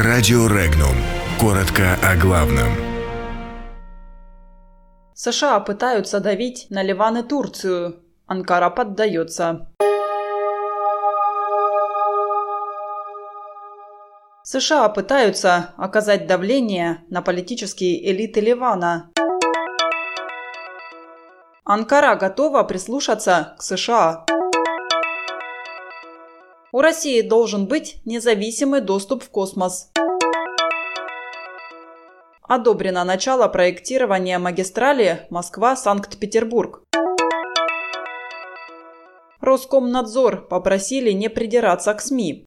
Радио Регнум. Коротко о главном. США пытаются давить на Ливан и Турцию. Анкара поддается. США пытаются оказать давление на политические элиты Ливана. Анкара готова прислушаться к США. У России должен быть независимый доступ в космос. Одобрено начало проектирования магистрали Москва-Санкт-Петербург. Роскомнадзор попросили не придираться к СМИ.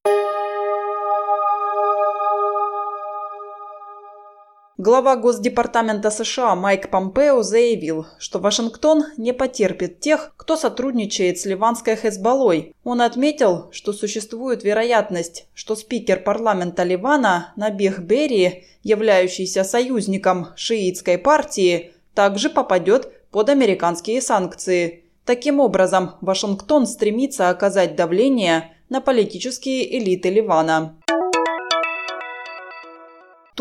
Глава Госдепартамента США Майк Помпео заявил, что Вашингтон не потерпит тех, кто сотрудничает с ливанской Хезболлой. Он отметил, что существует вероятность, что спикер парламента Ливана Набих Берри, являющийся союзником шиитской партии, также попадет под американские санкции. Таким образом, Вашингтон стремится оказать давление на политические элиты Ливана.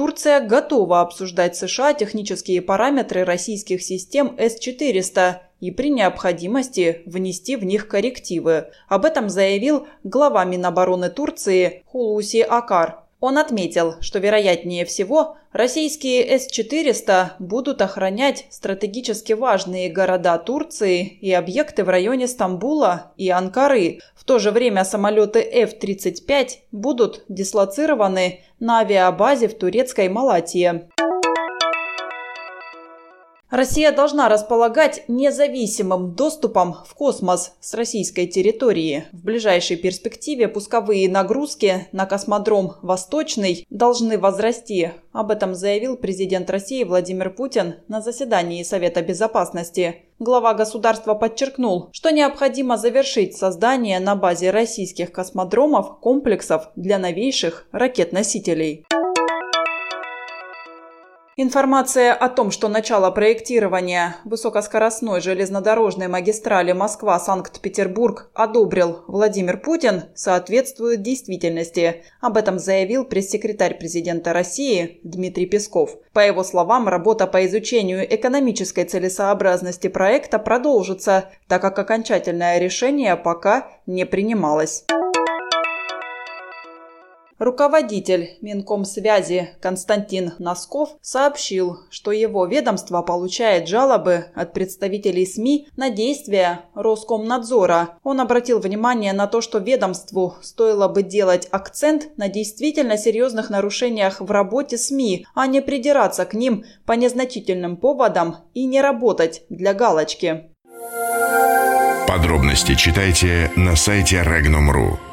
Турция готова обсуждать США технические параметры российских систем С-400 и при необходимости внести в них коррективы. Об этом заявил глава Минобороны Турции Хулуси Акар. Он отметил, что вероятнее всего российские С-400 будут охранять стратегически важные города Турции и объекты в районе Стамбула и Анкары. В то же время самолеты F-35 будут дислоцированы на авиабазе в турецкой Малатии. Россия должна располагать независимым доступом в космос с российской территории. В ближайшей перспективе пусковые нагрузки на космодром «Восточный» должны возрасти. Об этом заявил президент России Владимир Путин на заседании Совета Безопасности. Глава государства подчеркнул, что необходимо завершить создание на базе российских космодромов комплексов для новейших ракет-носителей. Информация о том, что начало проектирования высокоскоростной железнодорожной магистрали Москва-Санкт-Петербург одобрил Владимир Путин, соответствует действительности. Об этом заявил пресс-секретарь президента России Дмитрий Песков. По его словам, работа по изучению экономической целесообразности проекта продолжится, так как окончательное решение пока не принималось. Руководитель Минкомсвязи Константин Носков сообщил, что его ведомство получает жалобы от представителей СМИ на действия Роскомнадзора. Он обратил внимание на то, что ведомству стоило бы делать акцент на действительно серьезных нарушениях в работе СМИ, а не придираться к ним по незначительным поводам и не работать для галочки. Подробности читайте на сайте Regnum.ru.